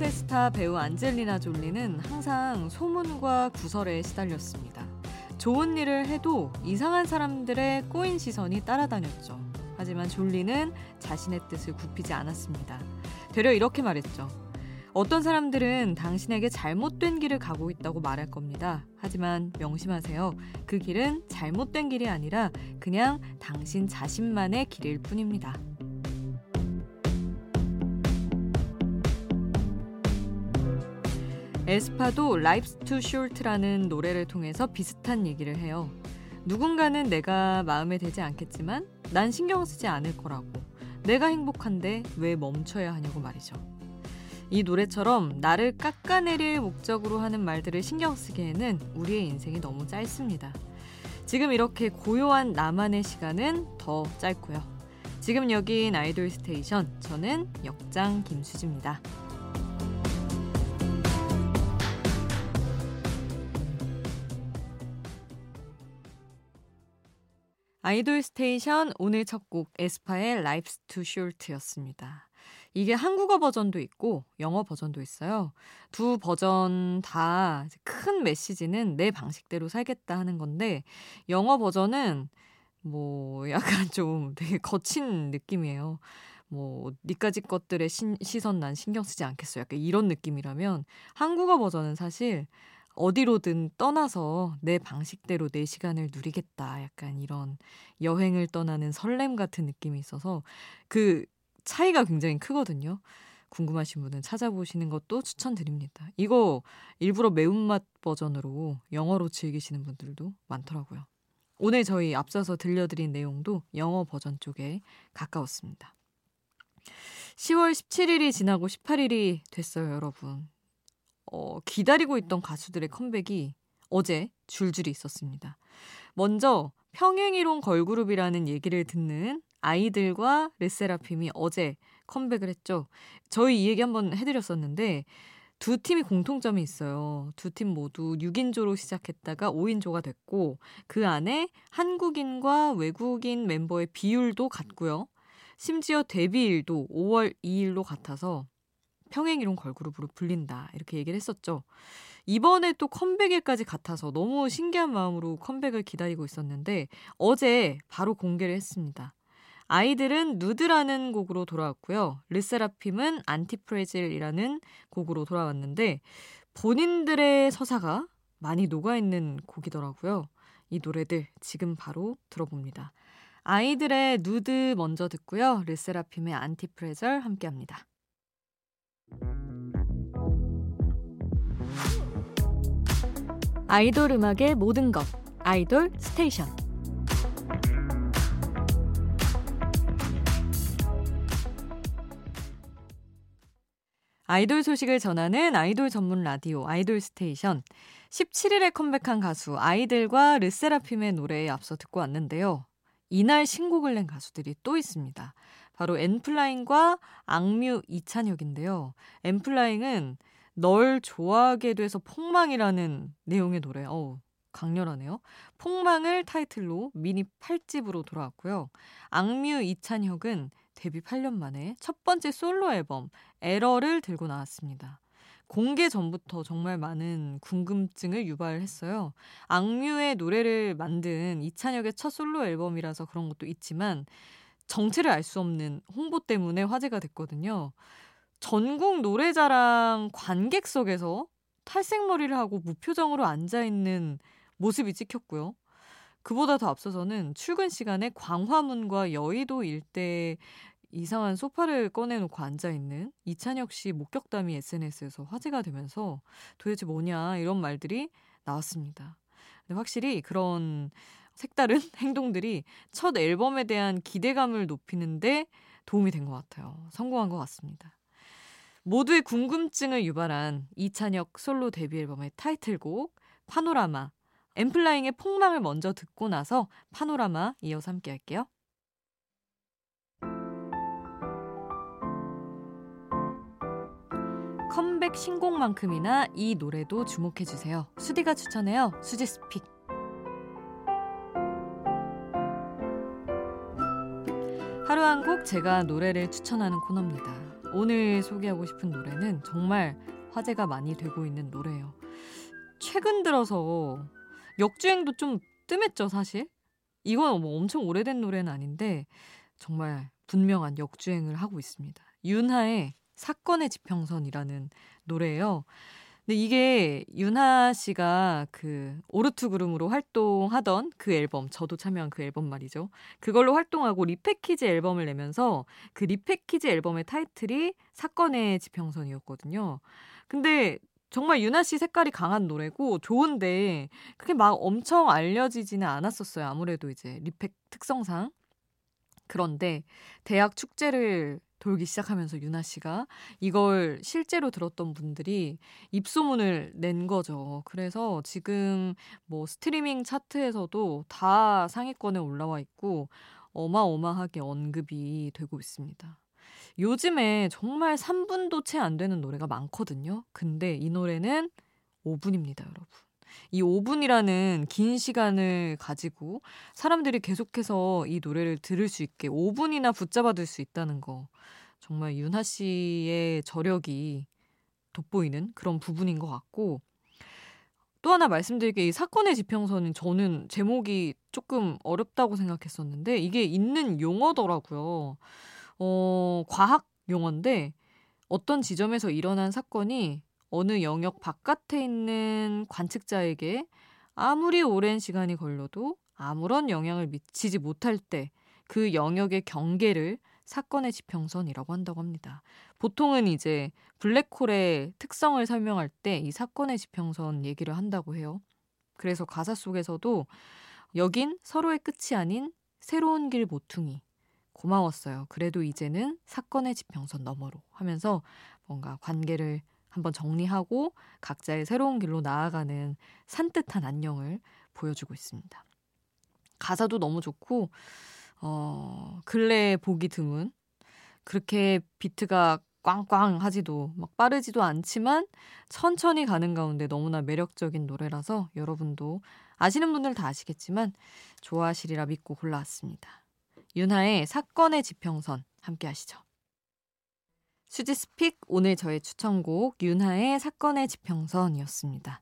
헐리우드의 스타 배우 안젤리나 졸리는 항상 소문과 구설에 시달렸습니다. 좋은 일을 해도 이상한 사람들의 꼬인 시선이 따라다녔죠. 하지만 졸리는 자신의 뜻을 굽히지 않았습니다. 되려 이렇게 말했죠. 어떤 사람들은 당신에게 잘못된 길을 가고 있다고 말할 겁니다. 하지만 명심하세요. 그 길은 잘못된 길이 아니라 그냥 당신 자신만의 길일 뿐입니다. 에스파도 Life's Too Short라는 노래를 통해서 비슷한 얘기를 해요. 누군가는 내가 마음에 들지 않겠지만 난 신경 쓰지 않을 거라고. 내가 행복한데 왜 멈춰야 하냐고 말이죠. 이 노래처럼 나를 깎아내릴 목적으로 하는 말들을 신경 쓰기에는 우리의 인생이 너무 짧습니다. 지금 이렇게 고요한 나만의 시간은 더 짧고요. 지금 여긴 아이돌 스테이션. 저는 역장 김수지입니다. 아이돌 스테이션 오늘 첫 곡 에스파의 Life's Too Short였습니다. 이게 한국어 버전도 있고 영어 버전도 있어요. 두 버전 다 큰 메시지는 내 방식대로 살겠다 하는 건데 영어 버전은 뭐 약간 좀 되게 거친 느낌이에요. 뭐 니까짓 것들의 신, 시선 난 신경 쓰지 않겠어. 약간 이런 느낌이라면 한국어 버전은 사실 어디로든 떠나서 내 방식대로 내 시간을 누리겠다. 약간 이런 여행을 떠나는 설렘 같은 느낌이 있어서 그 차이가 굉장히 크거든요. 궁금하신 분은 찾아보시는 것도 추천드립니다. 이거 일부러 매운맛 버전으로 영어로 즐기시는 분들도 많더라고요. 오늘 저희 앞서서 들려드린 내용도 영어 버전 쪽에 가까웠습니다. 10월 17일이 지나고 18일이 됐어요, 여러분. 어, 기다리고 있던 가수들의 컴백이 어제 줄줄이 있었습니다. 먼저 평행이론 걸그룹이라는 얘기를 듣는 아이들과 레세라핌이 어제 컴백을 했죠. 저희 이 얘기 한번 해드렸었는데 두 팀이 공통점이 있어요. 두 팀 모두 6인조로 시작했다가 5인조가 됐고 그 안에 한국인과 외국인 멤버의 비율도 같고요. 심지어 데뷔일도 5월 2일로 같아서 평행이론 걸그룹으로 불린다. 이렇게 얘기를 했었죠. 이번에 또 컴백일까지 같아서 너무 신기한 마음으로 컴백을 기다리고 있었는데 어제 바로 공개를 했습니다. 아이들은 누드라는 곡으로 돌아왔고요. 르세라핌은 안티프레질이라는 곡으로 돌아왔는데 본인들의 서사가 많이 녹아있는 곡이더라고요. 이 노래들 지금 바로 들어봅니다. 아이들의 누드 먼저 듣고요. 르세라핌의 안티프레절 함께합니다. 아이돌 음악의 모든 것 아이돌 스테이션 아이돌 소식을 전하는 아이돌 전문 라디오 아이돌 스테이션 17일에 컴백한 가수 아이들과 르세라핌의 노래에 앞서 듣고 왔는데요. 이날 신곡을 낸 가수들이 또 있습니다. 바로 엔플라잉과 악뮤 이찬혁인데요. 엔플라잉은 널 좋아하게 돼서 폭망이라는 내용의 노래. 어우, 강렬하네요. 폭망을 타이틀로 미니 8집으로 돌아왔고요. 악뮤 이찬혁은 데뷔 8년 만에 첫 번째 솔로 앨범 에러를 들고 나왔습니다. 공개 전부터 정말 많은 궁금증을 유발했어요. 악뮤의 노래를 만든 이찬혁의 첫 솔로 앨범이라서 그런 것도 있지만 정체를 알 수 없는 홍보 때문에 화제가 됐거든요. 전국 노래자랑 관객석에서 탈색머리를 하고 무표정으로 앉아있는 모습이 찍혔고요. 그보다 더 앞서서는 출근 시간에 광화문과 여의도 일대 이상한 소파를 꺼내놓고 앉아있는 이찬혁 씨 목격담이 SNS에서 화제가 되면서 도대체 뭐냐 이런 말들이 나왔습니다. 근데 확실히 그런 색다른 행동들이 첫 앨범에 대한 기대감을 높이는데 도움이 된 것 같아요. 성공한 것 같습니다. 모두의 궁금증을 유발한 이찬혁 솔로 데뷔 앨범의 타이틀곡 파노라마 엠플라잉의 폭망을 먼저 듣고 나서 파노라마 이어서 함께 할게요. 컴백 신곡만큼이나 이 노래도 주목해주세요. 수디가 추천해요. 수지 스픽. 하루 한 곡 제가 노래를 추천하는 코너입니다. 오늘 소개하고 싶은 노래는 정말 화제가 많이 되고 있는 노래예요. 최근 들어서 역주행도 좀 뜸했죠, 사실. 이건 뭐 엄청 오래된 노래는 아닌데 정말 분명한 역주행을 하고 있습니다. 윤하의 사건의 지평선이라는 노래예요. 근데 이게 윤하 씨가 그 오르투 그룹으로 활동하던 그 앨범, 저도 참여한 그 앨범 말이죠. 그걸로 활동하고 리패키지 앨범을 내면서 그 리패키지 앨범의 타이틀이 사건의 지평선이었거든요. 근데 정말 윤아 씨 색깔이 강한 노래고 좋은데 그게 막 엄청 알려지지는 않았었어요. 아무래도 이제 리팩 특성상. 그런데 대학 축제를 돌기 시작하면서 유나 씨가 이걸 실제로 들었던 분들이 입소문을 낸 거죠. 그래서 지금 뭐 스트리밍 차트에서도 다 상위권에 올라와 있고 어마어마하게 언급이 되고 있습니다. 요즘에 정말 3분도 채 안 되는 노래가 많거든요. 근데 이 노래는 5분입니다, 여러분. 이 5분이라는 긴 시간을 가지고 사람들이 계속해서 이 노래를 들을 수 있게 5분이나 붙잡아둘 수 있다는 거. 정말 윤하 씨의 저력이 돋보이는 그런 부분인 것 같고 또 하나 말씀드릴 게 이 사건의 지평선은 저는 제목이 조금 어렵다고 생각했었는데 이게 있는 용어더라고요. 어, 과학 용어인데 어떤 지점에서 일어난 사건이 어느 영역 바깥에 있는 관측자에게 아무리 오랜 시간이 걸려도 아무런 영향을 미치지 못할 때 그 영역의 경계를 사건의 지평선이라고 한다고 합니다. 보통은 이제 블랙홀의 특성을 설명할 때 이 사건의 지평선 얘기를 한다고 해요. 그래서 가사 속에서도 여긴 서로의 끝이 아닌 새로운 길 모퉁이. 고마웠어요. 그래도 이제는 사건의 지평선 너머로 하면서 뭔가 관계를 한번 정리하고 각자의 새로운 길로 나아가는 산뜻한 안녕을 보여주고 있습니다. 가사도 너무 좋고, 어, 근래 보기 드문, 그렇게 비트가 꽝꽝 하지도 막 빠르지도 않지만 천천히 가는 가운데 너무나 매력적인 노래라서 여러분도 아시는 분들 다 아시겠지만 좋아하시리라 믿고 골라왔습니다. 윤하의 사건의 지평선 함께 하시죠. 수지스픽 오늘 저의 추천곡 윤하의 사건의 지평선이었습니다.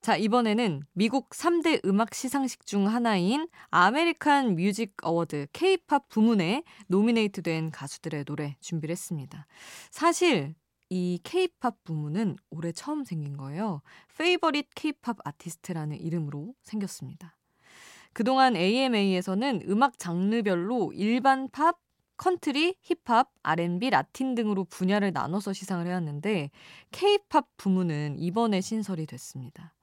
자, 이번에는 미국 3대 음악 시상식 중 하나인 아메리칸 뮤직 어워드 K-팝 부문에 노미네이트 된 가수들의 노래 준비를 했습니다. 사실 이 K-팝 부문은 올해 처음 생긴 거예요. Favorite K-Pop Artist라는 이름으로 생겼습니다. 그동안 AMA에서는 음악 장르별로 일반 팝, 컨트리, 힙합, R&B, 라틴 등으로 분야를 나눠서 시상을 해왔는데 K-팝 부문은 이번에 신설이 됐습니다.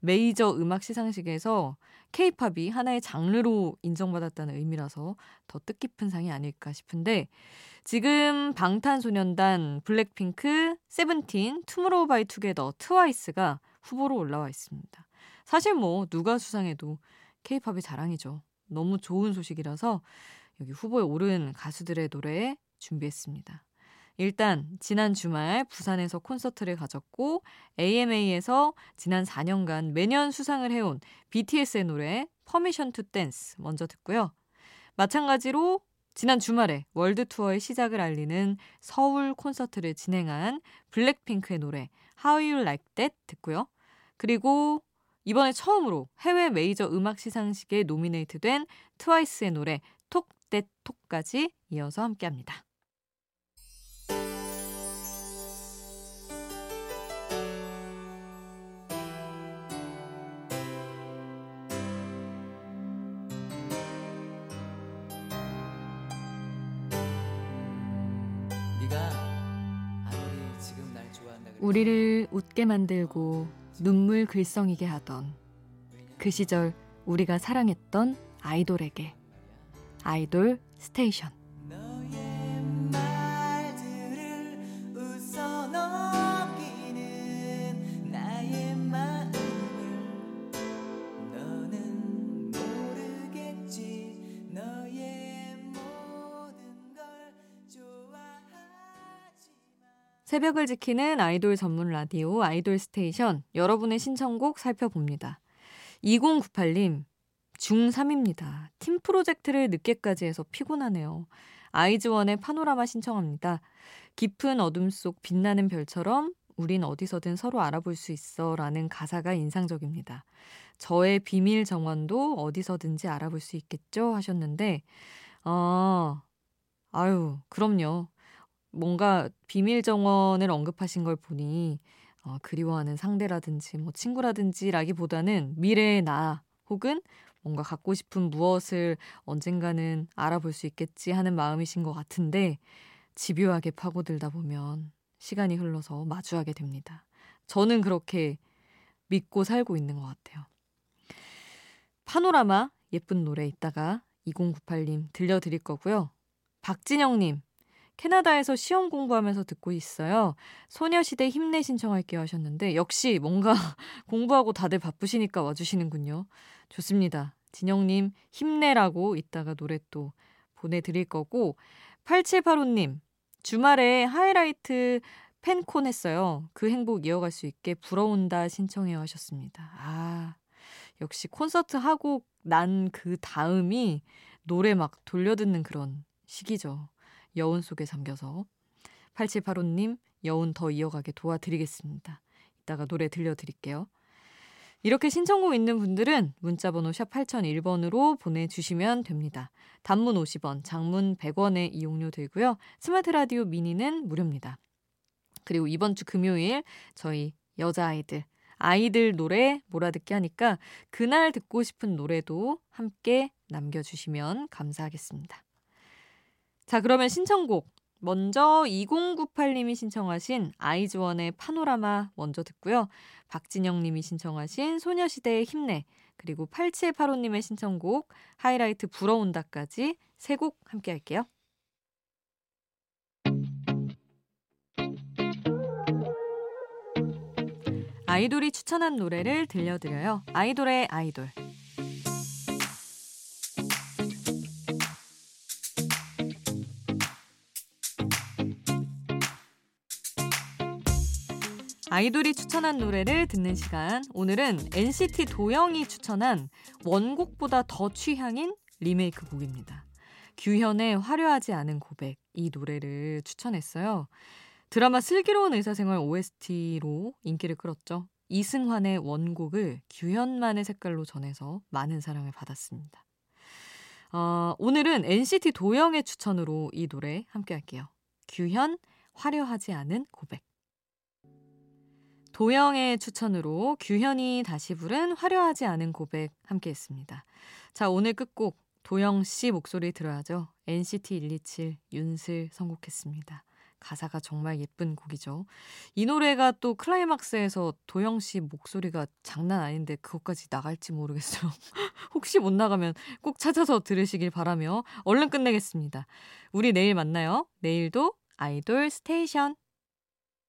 메이저 음악 시상식에서 K-팝이 하나의 장르로 인정받았다는 의미라서 더 뜻깊은 상이 아닐까 싶은데 지금 방탄소년단, 블랙핑크, 세븐틴, 투모로우바이투게더, 트와이스가 후보로 올라와 있습니다. 사실 뭐 누가 수상해도 K-팝의 자랑이죠. 너무 좋은 소식이라서 여기 후보에 오른 가수들의 노래 준비했습니다. 일단 지난 주말 부산에서 콘서트를 가졌고 AMA에서 지난 4년간 매년 수상을 해온 BTS의 노래 Permission to Dance 먼저 듣고요. 마찬가지로 지난 주말에 월드 투어의 시작을 알리는 서울 콘서트를 진행한 블랙핑크의 노래 How You Like That 듣고요. 그리고 이번에 처음으로 해외 메이저 음악 시상식에 노미네이트된 트와이스의 노래 톡까지 이어서 함께합니다. 우리를 웃게 만들고 눈물 글썽이게 하던 그 시절 우리가 사랑했던 아이돌에게 아이돌 스테이션 새벽을 지키는 아이돌 전문 라디오 아이돌 스테이션 여러분의 신청곡 살펴봅니다. 2098님 중3입니다. 팀 프로젝트를 늦게까지 해서 피곤하네요. 아이즈원의 파노라마 신청합니다. 깊은 어둠 속 빛나는 별처럼 우린 어디서든 서로 알아볼 수 있어 라는 가사가 인상적입니다. 저의 비밀 정원도 어디서든지 알아볼 수 있겠죠? 하셨는데, 아, 아유, 그럼요. 뭔가 비밀 정원을 언급하신 걸 보니, 어, 그리워하는 상대라든지, 뭐, 친구라든지 라기보다는 미래의 나, 혹은 뭔가 갖고 싶은 무엇을 언젠가는 알아볼 수 있겠지 하는 마음이신 것 같은데, 집요하게 파고들다 보면 시간이 흘러서 마주하게 됩니다. 저는 그렇게 믿고 살고 있는 것 같아요. 파노라마 예쁜 노래 있다가 2098님 들려드릴 거고요. 박진영님, 캐나다에서 시험 공부하면서 듣고 있어요. 소녀시대 힘내 신청할게요 하셨는데, 역시 뭔가 공부하고 다들 바쁘시니까 와주시는군요. 좋습니다. 진영님, 힘내라고 이따가 노래 또 보내드릴 거고, 8785님, 주말에 하이라이트 팬콘 했어요. 그 행복 이어갈 수 있게 부러운다 신청해 하셨습니다. 아, 역시 콘서트 하고 난 그 다음이 노래 막 돌려듣는 그런 시기죠. 여운 속에 잠겨서. 8785님, 여운 더 이어가게 도와드리겠습니다. 이따가 노래 들려드릴게요. 이렇게 신청곡 있는 분들은 문자번호 샵 8001번으로 보내주시면 됩니다. 단문 50원, 장문 100원의 이용료 들고요. 스마트 라디오 미니는 무료입니다. 그리고 이번 주 금요일 저희 여자아이들, 아이들 노래 몰아듣기 하니까 그날 듣고 싶은 노래도 함께 남겨주시면 감사하겠습니다. 자, 그러면 신청곡 먼저 2098님이 신청하신 아이즈원의 파노라마 먼저 듣고요. 박진영님이 신청하신 소녀시대의 힘내 그리고 8785님의 신청곡 하이라이트 불어온다까지 세 곡 함께 할게요. 아이돌이 추천한 노래를 들려드려요. 아이돌의 아이돌. 아이돌이 추천한 노래를 듣는 시간. 오늘은 NCT 도영이 추천한 원곡보다 더 취향인 리메이크 곡입니다. 규현의 화려하지 않은 고백 이 노래를 추천했어요. 드라마 슬기로운 의사생활 OST로 인기를 끌었죠. 이승환의 원곡을 규현만의 색깔로 전해서 많은 사랑을 받았습니다. 어, 오늘은 NCT 도영의 추천으로 이 노래 함께 할게요. 규현 화려하지 않은 고백. 도영의 추천으로 규현이 다시 부른 화려하지 않은 고백 함께 했습니다. 자, 오늘 끝곡 도영 씨 목소리 들어야죠. NCT 127 윤슬 선곡했습니다. 가사가 정말 예쁜 곡이죠. 이 노래가 또 클라이막스에서 도영 씨 목소리가 장난 아닌데 그것까지 나갈지 모르겠어요. 혹시 못 나가면 꼭 찾아서 들으시길 바라며 얼른 끝내겠습니다. 우리 내일 만나요. 내일도 아이돌 스테이션.